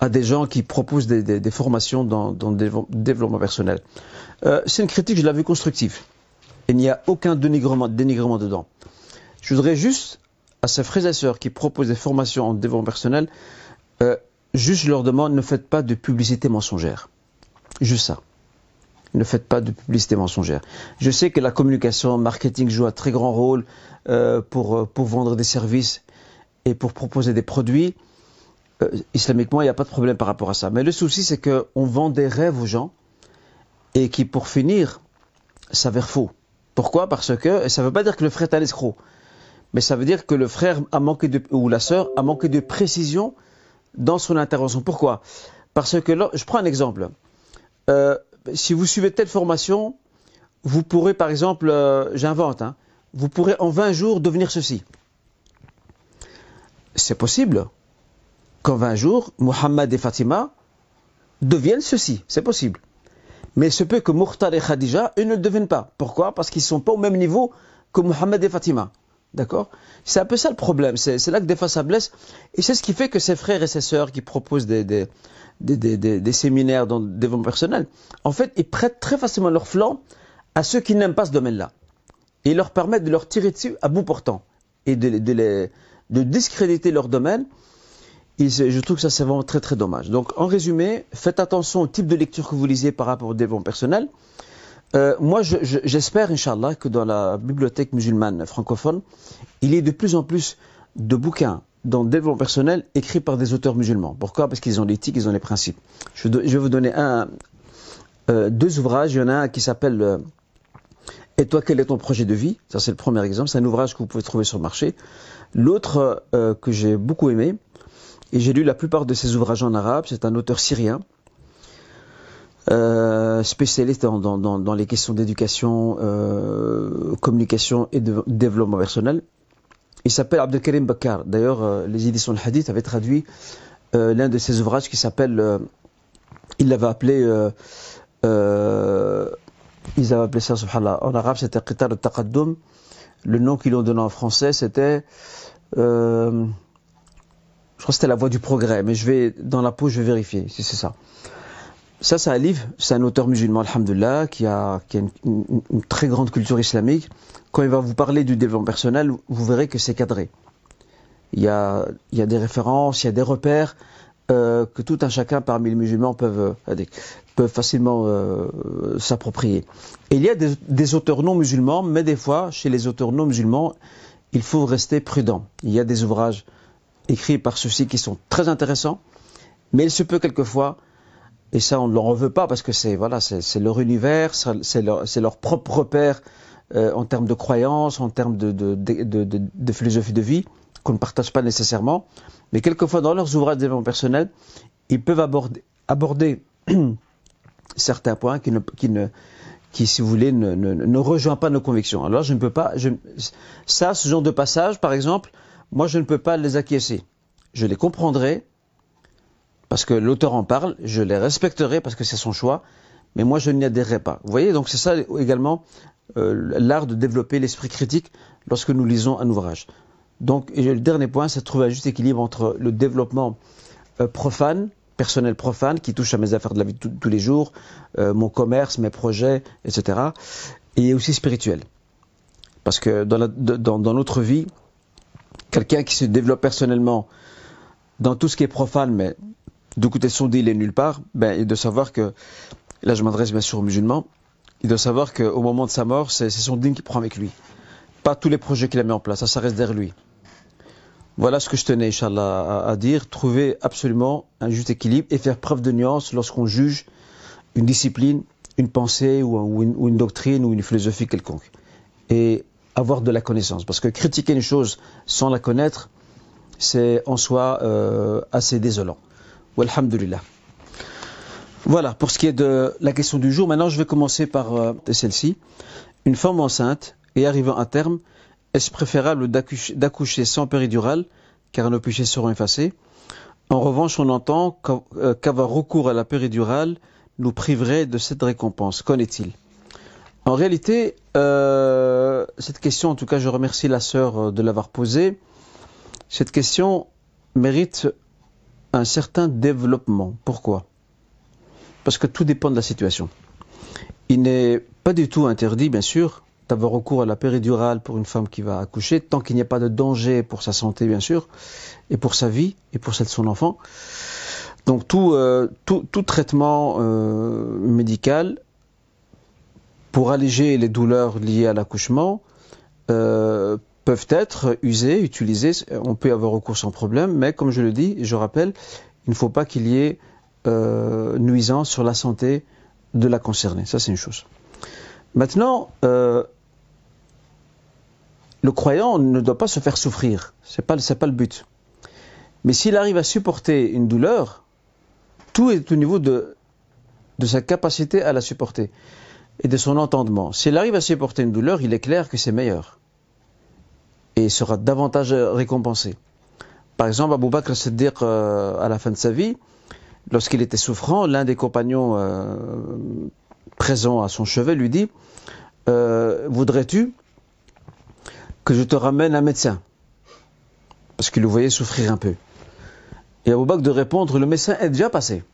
à des gens qui proposent des, formations dans, le développement personnel. Euh, c'est une critique, je l'ai vue constructive. Il n'y a aucun dénigrement, dénigrement dedans. Je voudrais juste, à ces frères et sœurs qui proposent des formations en développement personnel, euh, juste leur demande, ne faites pas de publicité mensongère. Juste ça. Ne faites pas de publicité mensongère. Je sais que la communication, marketing joue un très grand rôle euh, pour, pour vendre des services et pour proposer des produits. Euh, islamiquement, il n'y a pas de problème par rapport à ça. Mais le souci, c'est qu'on vend des rêves aux gens et qui, pour finir, s'avèrent faux. Pourquoi? Parce que ça ne veut pas dire que le frère est un escroc, mais ça veut dire que le frère a manqué de, ou la sœur a manqué de précision dans son intervention. Pourquoi? Parce que je prends un exemple. Euh, si vous suivez telle formation, vous pourrez, par exemple, euh, j'invente, hein, vous pourrez en 20 jours devenir ceci. C'est possible qu'en 20 jours, Mohammed et Fatima deviennent ceci. C'est possible. Mais il se peut que Mukhtar et Khadija, eux ne le deviennent pas. Pourquoi? Parce qu'ils ne sont pas au même niveau que Mohammed et Fatima. D'accord? C'est un peu ça le problème. C'est là que des fois ça blesse. Et c'est ce qui fait que ces frères et ces sœurs qui proposent des, des, des, des séminaires dans le développement personnel, en fait, ils prêtent très facilement leur flanc à ceux qui n'aiment pas ce domaine-là. Et ils leur permettent de leur tirer dessus à bout portant. Et de, de, les, de discréditer leur domaine je trouve que ça c'est vraiment très très dommage. Donc en résumé, faites attention au type de lecture que vous lisez par rapport au développement personnel. Euh, moi j'espère, Inch'Allah, que dans la bibliothèque musulmane francophone, il y ait de plus en plus de bouquins dans le développement personnel écrits par des auteurs musulmans. Pourquoi? Parce qu'ils ont l'éthique, ils ont les principes. Je, vais vous donner un, euh, deux ouvrages. Il y en a un qui s'appelle euh, Et toi, quel est ton projet de vie? Ça c'est le premier exemple. C'est un ouvrage que vous pouvez trouver sur le marché. L'autre que j'ai beaucoup aimé, et j'ai lu la plupart de ses ouvrages en arabe. C'est un auteur syrien, euh, spécialiste dans, les questions d'éducation, euh, communication et de développement personnel. Il s'appelle Abdelkarim Bakar. D'ailleurs, euh, les éditions de Hadith avaient traduit l'un de ses ouvrages qui s'appelle, il l'avait appelé, ils avaient appelé ça, subhanallah, en arabe c'était Qitar al-Taqaddum. Le nom qu'ils ont donné en français c'était je crois que c'était La Voix du Progrès, mais je vais, dans la peau, je vais vérifier si c'est ça. Ça, c'est un livre, c'est un auteur musulman, alhamdulillah, qui a, qui a une, très grande culture islamique. Quand il va vous parler du développement personnel, vous verrez que c'est cadré. Il y, a, des références, il y a des repères euh, que tout un chacun parmi les musulmans peuvent, euh, facilement euh, s'approprier. Et il y a des, des auteurs non musulmans, mais des fois, chez les auteurs non musulmans, il faut rester prudent. Il y a des ouvrages écrits par ceux-ci qui sont très intéressants, mais il se peut quelquefois, et ça on ne leur en veut pas parce que c'est voilà, c'est leur univers, c'est leur, leur, propre repère euh, en termes de croyances, en termes de, de, de, de, philosophie de vie, qu'on ne partage pas nécessairement, mais quelquefois dans leurs ouvrages de développement personnel, ils peuvent aborder, aborder certains points qui ne, qui ne qui, si vous voulez, ne, ne, ne rejoint pas nos convictions. Alors je ne peux pas, je, ça, ce genre de passage, par exemple, moi je ne peux pas les acquiescer. Je les comprendrai, parce que l'auteur en parle, je les respecterai parce que c'est son choix, mais moi je n'y adhérerai pas. Vous voyez, donc c'est ça également euh, l'art de développer l'esprit critique lorsque nous lisons un ouvrage. Donc, le dernier point, c'est de trouver un juste équilibre entre le développement euh, profane, personnel profane, qui touche à mes affaires de la vie tous les jours, euh, mon commerce, mes projets, etc., et aussi spirituel. Parce que dans notre vie, quelqu'un qui se développe personnellement dans tout ce qui est profane, mais de côté son il est nulle part, ben, il doit savoir que, là je m'adresse bien sûr aux musulmans, il doit savoir qu'au moment de sa mort, c'est son dîme qui prend avec lui. Pas tous les projets qu'il a mis en place, ça, ça reste derrière lui. Voilà ce que je tenais, Inch'Allah, à, dire. Trouver absolument un juste équilibre et faire preuve de nuance lorsqu'on juge une discipline, une pensée ou, une, ou, une, doctrine ou une philosophie quelconque. Et avoir de la connaissance. Parce que critiquer une chose sans la connaître, c'est en soi euh, assez désolant. Voilà, pour ce qui est de la question du jour, maintenant je vais commencer par euh, celle-ci. Une femme enceinte et arrivant à terme, est-ce préférable d'accoucher sans péridurale, car nos péchés seront effacés? En revanche, on entend euh, qu'avoir recours à la péridurale nous priverait de cette récompense Qu'en est-il? En réalité, euh, cette question, en tout cas, je remercie la sœur de l'avoir posée. Cette question mérite un certain développement. Pourquoi? Parce que tout dépend de la situation. Il n'est pas du tout interdit, bien sûr, d'avoir recours à la péridurale pour une femme qui va accoucher, tant qu'il n'y a pas de danger pour sa santé, bien sûr, et pour sa vie, et pour celle de son enfant. Donc tout, euh, traitement euh, médical pour alléger les douleurs liées à l'accouchement euh, peuvent être usés, utilisés. On peut avoir recours sans problème, mais comme je le dis, je rappelle, il ne faut pas qu'il y ait euh, nuisance sur la santé de la concernée. Ça, c'est une chose. Maintenant, euh, le croyant ne doit pas se faire souffrir. C'est pas, c'est pas le but. Mais s'il arrive à supporter une douleur, tout est au niveau de, de sa capacité à la supporter et de son entendement. S'il arrive à supporter une douleur, il est clair que c'est meilleur. Et il sera davantage récompensé. Par exemple, Abu Bakr Siddiq, euh, à la fin de sa vie, lorsqu'il était souffrant, l'un des compagnons euh, présents à son chevet lui dit euh, Voudrais-tu que je te ramène un médecin? Parce qu'il le voyait souffrir un peu. Et Abu Bakr de répondre Le médecin est déjà passé.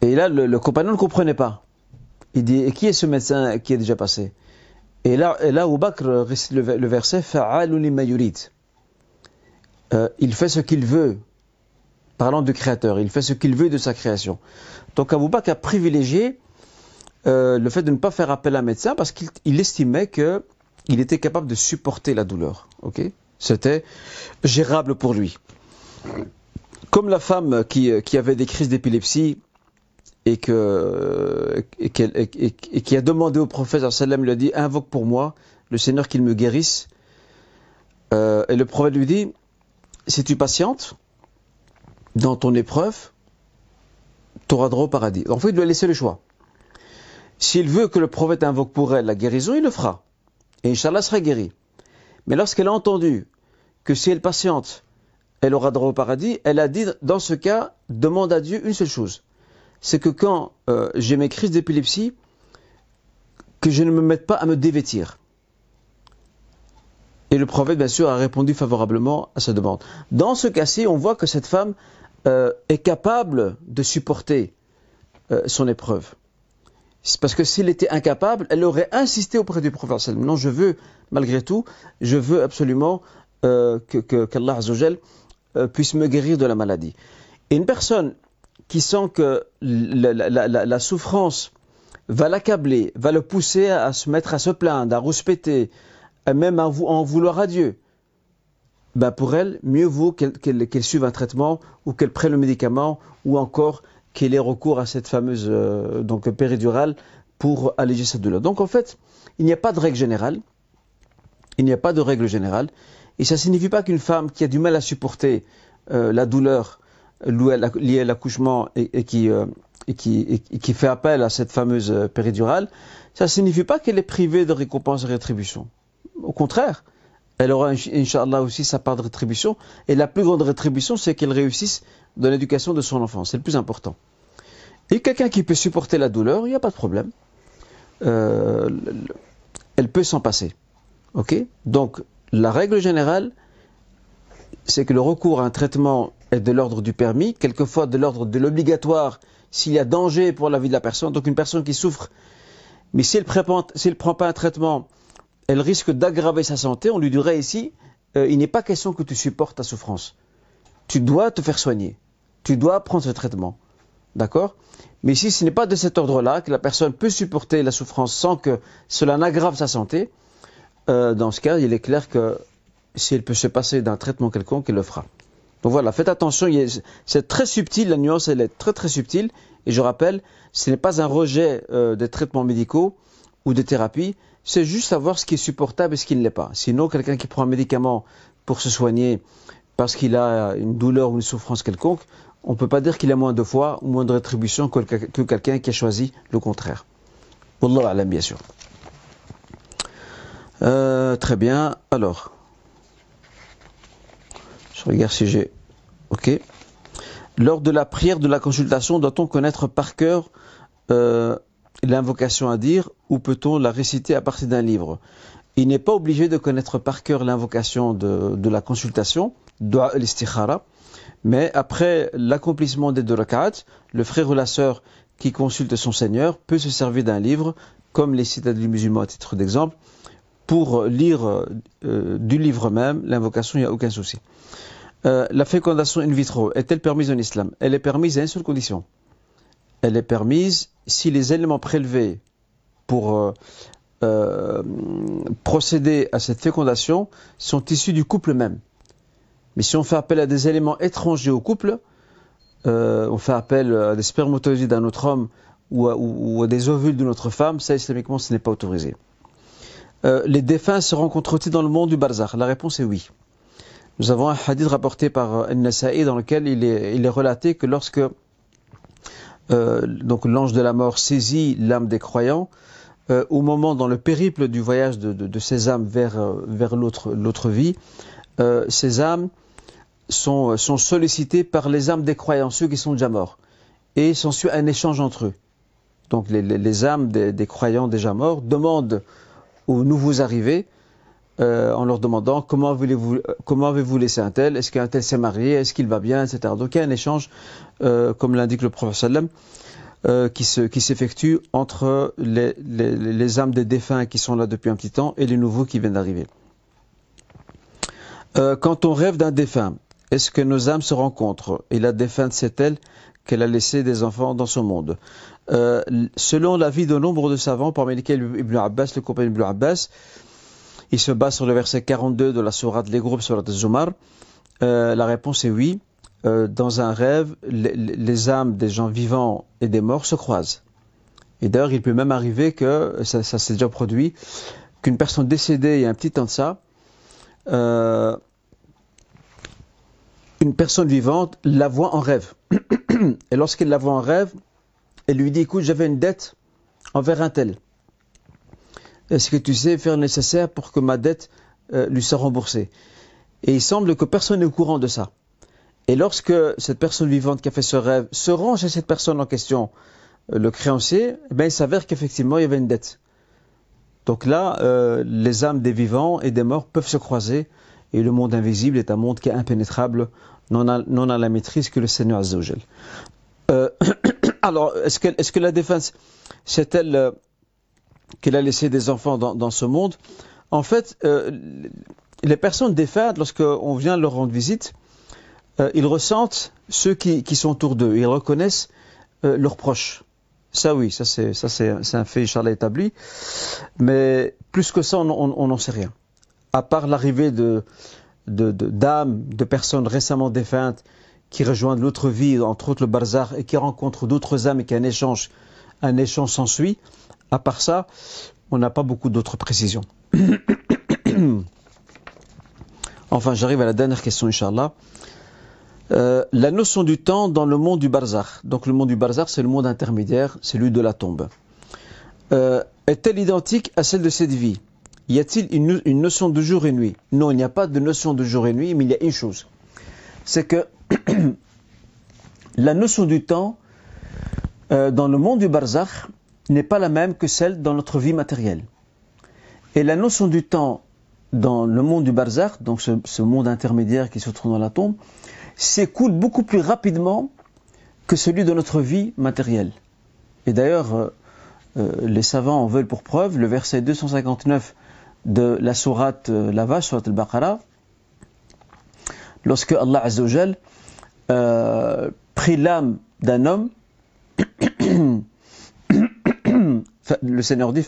Et là, le, le compagnon ne comprenait pas. Il dit Et qui est ce médecin qui est déjà passé? Et là, et là Abu Bakr récite le, verset. Euh, il fait ce qu'il veut, parlant du Créateur, il fait ce qu'il veut de sa création. Donc Abu Bakr a privilégié euh, le fait de ne pas faire appel à un médecin parce qu'il estimait que il était capable de supporter la douleur. C'était gérable pour lui. Comme la femme qui, qui avait des crises d'épilepsie et, que, qui a demandé au prophète sallam lui a dit invoque pour moi le Seigneur qu'il me guérisse. Euh, et le prophète lui dit si tu patientes dans ton épreuve, tu auras droit au paradis. En fait, il doit laisser le choix. S'il veut que le prophète invoque pour elle la guérison, il le fera. Et Inch'Allah sera guéri. Mais lorsqu'elle a entendu que si elle patiente, elle aura droit au paradis, elle a dit, dans ce cas, demande à Dieu une seule chose. C'est que quand euh, j'ai mes crises d'épilepsie, que je ne me mette pas à me dévêtir. Et le prophète, bien sûr, a répondu favorablement à sa demande. Dans ce cas-ci, on voit que cette femme euh, est capable de supporter euh, son épreuve. Parce que s'il était incapable, elle aurait insisté auprès du prophète. Non, je veux, malgré tout, je veux absolument que, qu'Allah puisse me guérir de la maladie. Et une personne qui sent que la, souffrance va l'accabler, va le pousser à se mettre à se plaindre, à rouspéter, même à en vouloir à Dieu, ben pour elle, mieux vaut qu'elle qu suive un traitement ou qu'elle prenne le médicament ou encore qu'elle ait recours à cette fameuse euh, donc péridurale pour alléger cette douleur. Donc en fait, il n'y a pas de règle générale. Il n'y a pas de règle générale. Et ça ne signifie pas qu'une femme qui a du mal à supporter euh, la douleur liée à l'accouchement et, et, qui, euh, et, qui, qui, fait appel à cette fameuse euh, péridurale, ça ne signifie pas qu'elle est privée de récompense et rétribution. Au contraire, elle aura, Inch'Allah, aussi sa part de rétribution. Et la plus grande rétribution, c'est qu'elle réussisse dans l'éducation de son enfant. C'est le plus important. Et quelqu'un qui peut supporter la douleur, il n'y a pas de problème. Euh, elle peut s'en passer. Ok? Donc, la règle générale, c'est que le recours à un traitement de l'ordre du permis, quelquefois de l'ordre de l'obligatoire s'il y a danger pour la vie de la personne. Donc, une personne qui souffre, mais si ne prend pas un traitement elle risque d'aggraver sa santé, on lui dirait ici, euh, il n'est pas question que tu supportes ta souffrance. Tu dois te faire soigner. Tu dois prendre ce traitement. D'accord? Mais ici, ce n'est pas de cet ordre-là que la personne peut supporter la souffrance sans que cela n'aggrave sa santé. Euh, dans ce cas, il est clair que si elle peut se passer d'un traitement quelconque, elle le fera. Donc voilà, faites attention, c'est très subtil, la nuance elle est très très subtile. Et je rappelle, ce n'est pas un rejet euh, des traitements médicaux ou des thérapies, c'est juste savoir ce qui est supportable et ce qui ne l'est pas. Sinon, quelqu'un qui prend un médicament pour se soigner parce qu'il a une douleur ou une souffrance quelconque, on ne peut pas dire qu'il a moins de foi ou moins de rétribution que, quelqu'un qui a choisi le contraire. Wallah alam, bien sûr. Euh, très bien. Alors, je regarde si j'ai. Lors de la prière de la consultation, doit-on connaître par cœur euh, l'invocation à dire ou peut-on la réciter à partir d'un livre? Il n'est pas obligé de connaître par cœur l'invocation de, la consultation, doa l'istikhara, mais après l'accomplissement des deux rak'at, le frère ou la sœur qui consulte son Seigneur peut se servir d'un livre, comme les citadins musulmans à titre d'exemple, pour lire euh, du livre même l'invocation, il n'y a aucun souci. Euh, la fécondation in vitro est-elle permise en islam? Elle est permise à une seule condition. Elle est permise si les éléments prélevés pour euh, euh, procéder à cette fécondation sont issus du couple même. Mais si on fait appel à des éléments étrangers au couple, on fait appel à des spermatozoïdes d'un autre homme ou à, des ovules d'une autre femme, ça islamiquement ce n'est pas autorisé. les défunts se rencontrent-ils dans le monde du barzakh? La réponse est oui. Nous avons un hadith rapporté par An-Nasa'i dans lequel il est, relaté que lorsque euh, l'ange de la mort saisit l'âme des croyants, euh, au moment dans le périple du voyage de, ces âmes vers, euh, l'autre, vie, euh, ces âmes sont, sollicitées par les âmes des croyants, ceux qui sont déjà morts. Et s'ensuit un échange entre eux. Donc les, âmes des, croyants déjà morts demandent aux nouveaux arrivés euh, en leur demandant comment voulez-vous, comment avez-vous laissé un tel, est-ce qu'un tel s'est marié, est-ce qu'il va bien, etc. Donc il y a un échange, euh, comme l'indique le prophète sallam, euh, qui, se, qui s'effectue entre les, âmes des défunts qui sont là depuis un petit temps et les nouveaux qui viennent d'arriver. Euh, quand on rêve d'un défunt, est-ce que nos âmes se rencontrent Et la défunte sait-elle qu'elle a laissé des enfants dans ce monde? Selon l'avis de nombre de savants, parmi lesquels Ibn Abbas, le compagnon Ibn Abbas, il se base sur le verset 42 de la sourate Les groupes sur Zumar. Euh, la réponse est oui. Euh, dans un rêve, les, âmes des gens vivants et des morts se croisent. Et d'ailleurs, il peut même arriver que, ça, ça s'est déjà produit, qu'une personne décédée il y a un petit temps de ça, euh, une personne vivante la voit en rêve. Et lorsqu'elle la voit en rêve, elle lui dit, écoute, j'avais une dette envers un tel. Est-ce que tu sais faire nécessaire pour que ma dette euh, lui soit remboursée? Et il semble que personne n'est au courant de ça. Et lorsque cette personne vivante qui a fait ce rêve se rend chez cette personne en question, euh, le créancier, eh bien, il s'avère qu'effectivement il y avait une dette. Donc là, euh, les âmes des vivants et des morts peuvent se croiser, et le monde invisible est un monde qui est impénétrable, non à, la maîtrise que le Seigneur Azzawajal. Euh, alors, est-ce que, est que la défense, c'est-elle qu'elle a laissé des enfants dans, ce monde. En fait, euh, les personnes défuntes, lorsqu'on vient leur rendre visite, euh, ils ressentent ceux qui, sont autour d'eux. Ils reconnaissent euh, leurs proches. Ça, oui, ça c'est un fait Inch'Allah établi. Mais plus que ça, on n'en sait rien. À part l'arrivée de d'âmes, de, personnes récemment défuntes qui rejoignent l'autre vie, entre autres le barzar, et qui rencontrent d'autres âmes et qu'un échange, un échange s'ensuit. À part ça, on n'a pas beaucoup d'autres précisions. enfin, j'arrive à la dernière question, Inch'Allah. Euh, la notion du temps dans le monde du barzakh. Donc le monde du barzakh, c'est le monde intermédiaire, celui de la tombe. Euh, est-elle identique à celle de cette vie? Y a-t-il une, une, notion de jour et nuit? Non, il n'y a pas de notion de jour et nuit, mais il y a une chose. C'est que la notion du temps euh, dans le monde du barzakh, n'est pas la même que celle dans notre vie matérielle. Et la notion du temps dans le monde du barzakh, donc ce, monde intermédiaire qui se trouve dans la tombe, s'écoule beaucoup plus rapidement que celui de notre vie matérielle. Et d'ailleurs, euh, euh, les savants en veulent pour preuve le verset 259 de la sourate euh, la vache, sourate al-Baqarah, lorsque Allah Azzawajal euh, prit l'âme d'un homme le Seigneur dit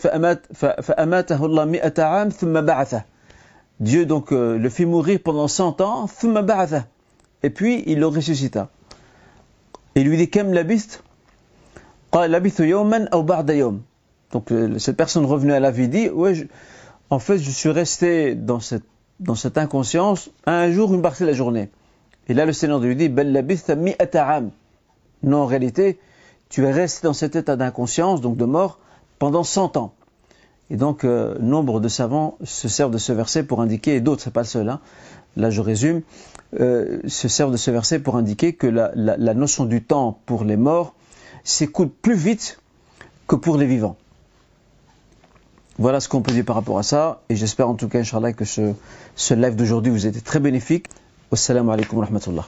Dieu donc euh, le fit mourir pendant 100 ans, et puis il le ressuscita. Il lui dit Donc euh, cette personne revenue à la vie dit en fait, je suis resté dans cette, inconscience un jour, une partie de la journée. Et là, le Seigneur lui dit Bel Non, en réalité, tu es resté dans cet état d'inconscience, donc de mort, pendant 100 ans. Et donc, euh, nombre de savants se servent de ce verset pour indiquer, et d'autres, c'est pas le seul, hein, là je résume, euh, se servent de ce verset pour indiquer que la, notion du temps pour les morts s'écoute plus vite que pour les vivants. Voilà ce qu'on peut dire par rapport à ça, et j'espère en tout cas, Inch'Allah, que ce, ce live d'aujourd'hui vous a été très bénéfique. Wassalamu alaikum wa rahmatullah.